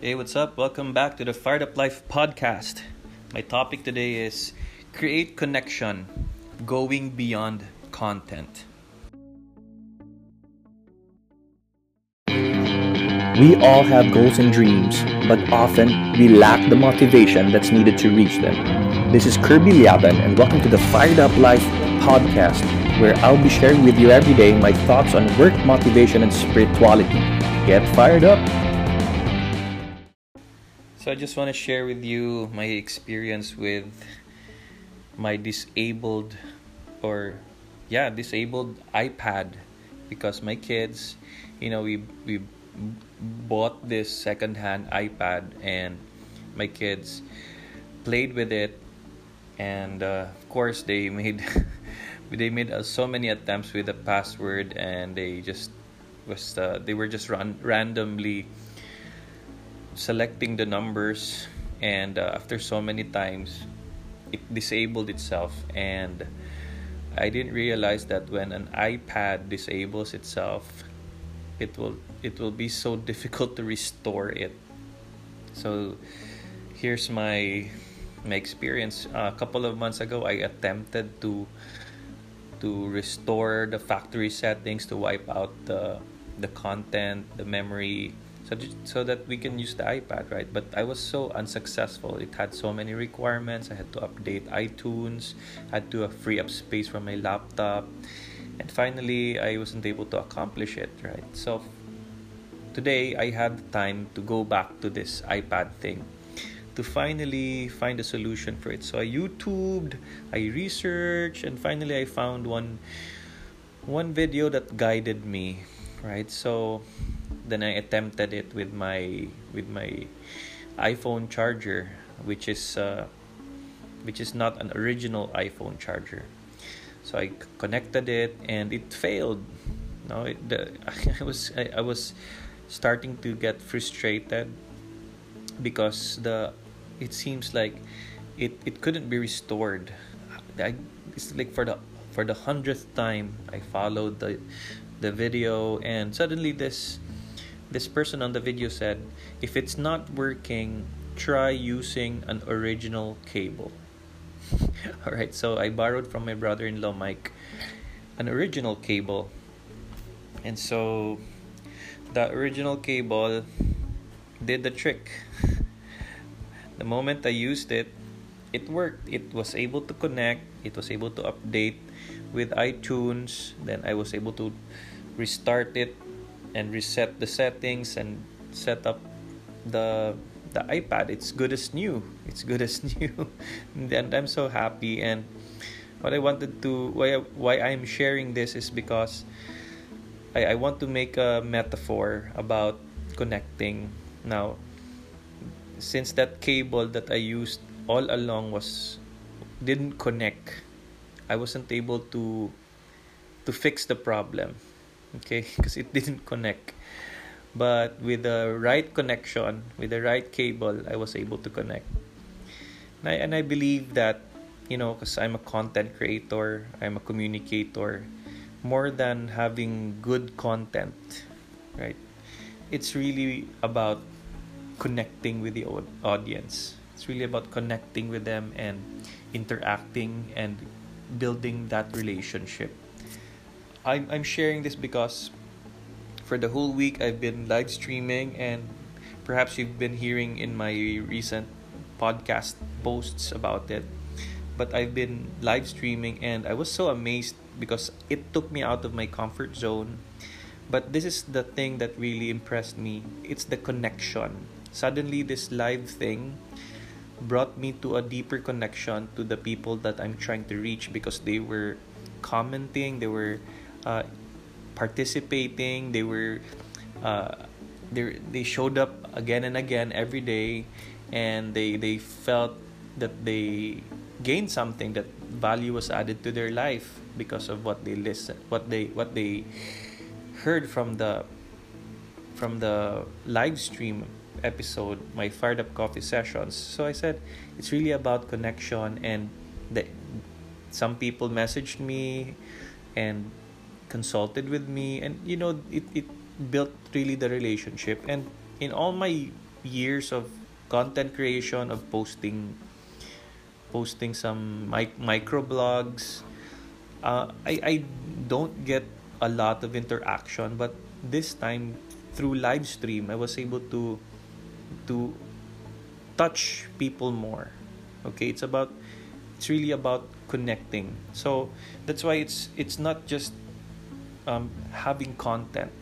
Hey, what's up? Welcome back to the Fired Up Life podcast. My topic today is create connection, going beyond content. We all have goals and dreams, but often we lack the motivation that's needed to reach them. This is Kirby Llaban, and welcome to the Fired Up Life podcast, where I'll be sharing with you every day my thoughts on work, motivation, and spirituality. Get fired up! So, I just want to share with you my experience with my disabled or, yeah, disabled iPad because my kids, you know, we, we bought this secondhand iPad and my kids played with it and uh, of course they made they made uh, so many attempts with the password and they just was uh, they were just run randomly selecting the numbers and uh, after so many times it disabled itself and I didn't realize that when an iPad disables itself it will it will be so difficult to restore it. So here's my my experience. Uh, a couple of months ago i attempted to to restore the factory settings to wipe out the the content the memory so, so that we can use the ipad right? But i was so unsuccessful. It had so many requirements. I had to update itunes. I had to free up space for my laptop. And finally i wasn't able to accomplish it right? So today i had the time to go back to this ipad thing to finally find a solution for it. So i youtubed i researched and finally i found one one video that guided me right? So then i attempted it with my with my iphone charger which is uh, which is not an original iphone charger so I connected it and it failed. No, it, the, I was I, I was starting to get frustrated because the it seems like it, it couldn't be restored. I, it's like for the for the hundredth time I followed the the video and suddenly this this person on the video said if it's not working try using an original cable All right, so I borrowed from my brother-in-law Mike an original cable. And so the original cable did the trick. The moment I used it, it worked. It was able to connect, it was able to update with iTunes. Then I was able to restart it and reset the settings and set up the the iPad. It's good as new. It's good as new, and I'm so happy. And what I wanted to why why I'm sharing this is because I, I want to make a metaphor about connecting. Now, since that cable that I used all along was didn't connect, I wasn't able to to fix the problem. Okay, because it didn't connect. But with the right connection with the right cable i was able to connect. And i, and I believe that you know because i'm a content creator i'm a communicator more than having good content right? It's really about connecting with the audience. It's really about connecting with them and interacting and building that relationship i'm, I'm sharing this because for the whole week I've been live streaming and perhaps you've been hearing in my recent podcast posts about it. But I've been live streaming and I was so amazed because it took me out of my comfort zone. But this is the thing that really impressed me. It's the connection. Suddenly this live thing brought me to a deeper connection to the people that I'm trying to reach because they were commenting they were uh, participating. They were uh, they they showed up again and again every day, and they they felt that they gained something that value was added to their life because of what they listen what they what they heard from the from the live stream episode my fired up coffee sessions so i said it's really about connection and the, some people messaged me and consulted with me and you know it, it built really the relationship. And in all my years of content creation of posting posting some mic- micro blogs uh, I, I don't get a lot of interaction. But this time through live stream i was able to to touch people more. Okay it's about it's really about connecting. So that's why it's it's not just um, having content.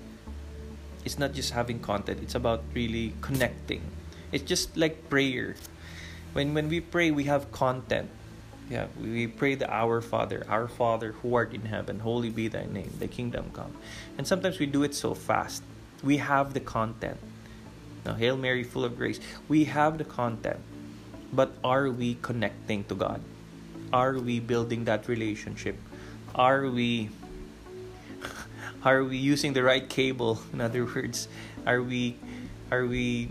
It's not just having content it's about really connecting. It's just like prayer. When when we pray we have content. Yeah we pray the our father our father who art in heaven holy be thy name thy kingdom come. And sometimes we do it so fast. We have the content. Now hail mary full of grace. We have the content but are we connecting to god? Are we building that relationship? Are we are we using the right cable? In other words are we are we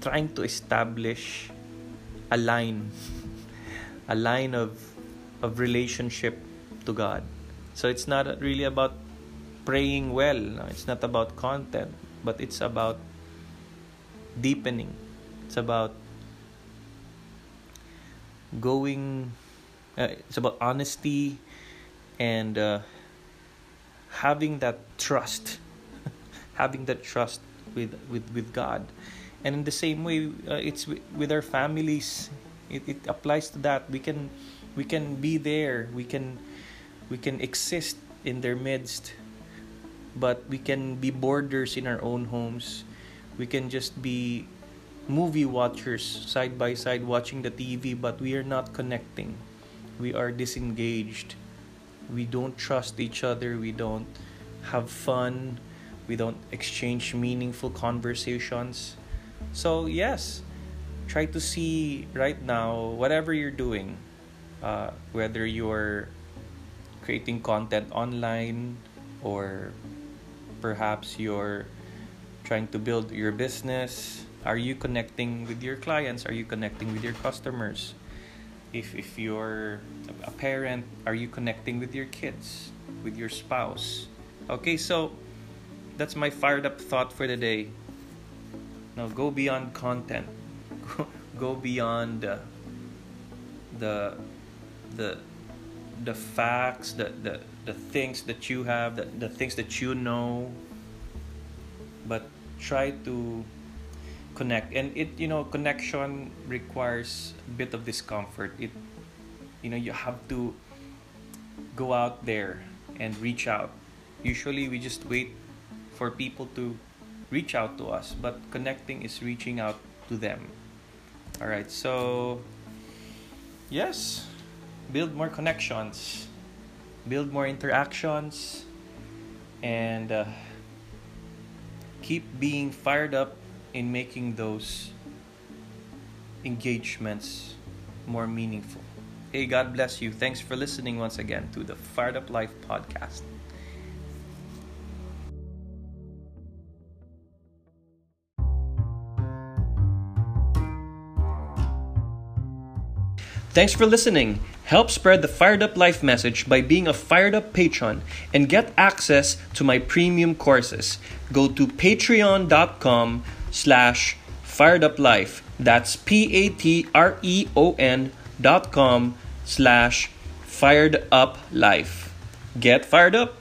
trying to establish a line a line of of relationship to God? So it's not really about praying well it's not about content but it's about deepening. It's about going uh, it's about honesty and uh, having that trust having that trust with with with God. And in the same way uh, it's with our families it, it applies to that. We can we can be there. We can we can exist in their midst but we can be boarders in our own homes. We can just be movie watchers side by side watching the TV but we are not connecting. We are disengaged we don't trust each other. We don't have fun. We don't exchange meaningful conversations. So yes try to see right now whatever you're doing uh, whether you're creating content online or perhaps you're trying to build your business. Are you connecting with your clients? Are you connecting with your customers if if you're a parent are you connecting with your kids with your spouse? Okay so that's my fired up thought for the day. Now go beyond content. Go beyond uh, the the the facts the, the the things that you have the, the things that you know. But try to connect and it you know connection requires a bit of discomfort. It you know you have to go out there and reach out. Usually we just wait for people to reach out to us but connecting is reaching out to them. All right so yes build more connections build more interactions and uh, keep being fired up in making those engagements more meaningful hey god bless you thanks for listening once again to the fired up life podcast Thanks for listening. Help spread the Fired Up Life message by being a Fired Up patron and get access to my premium courses. Go to patreon.com slash fired up life. That's P-A-T-R-E-O-N dot com slash fired up life. Get fired up.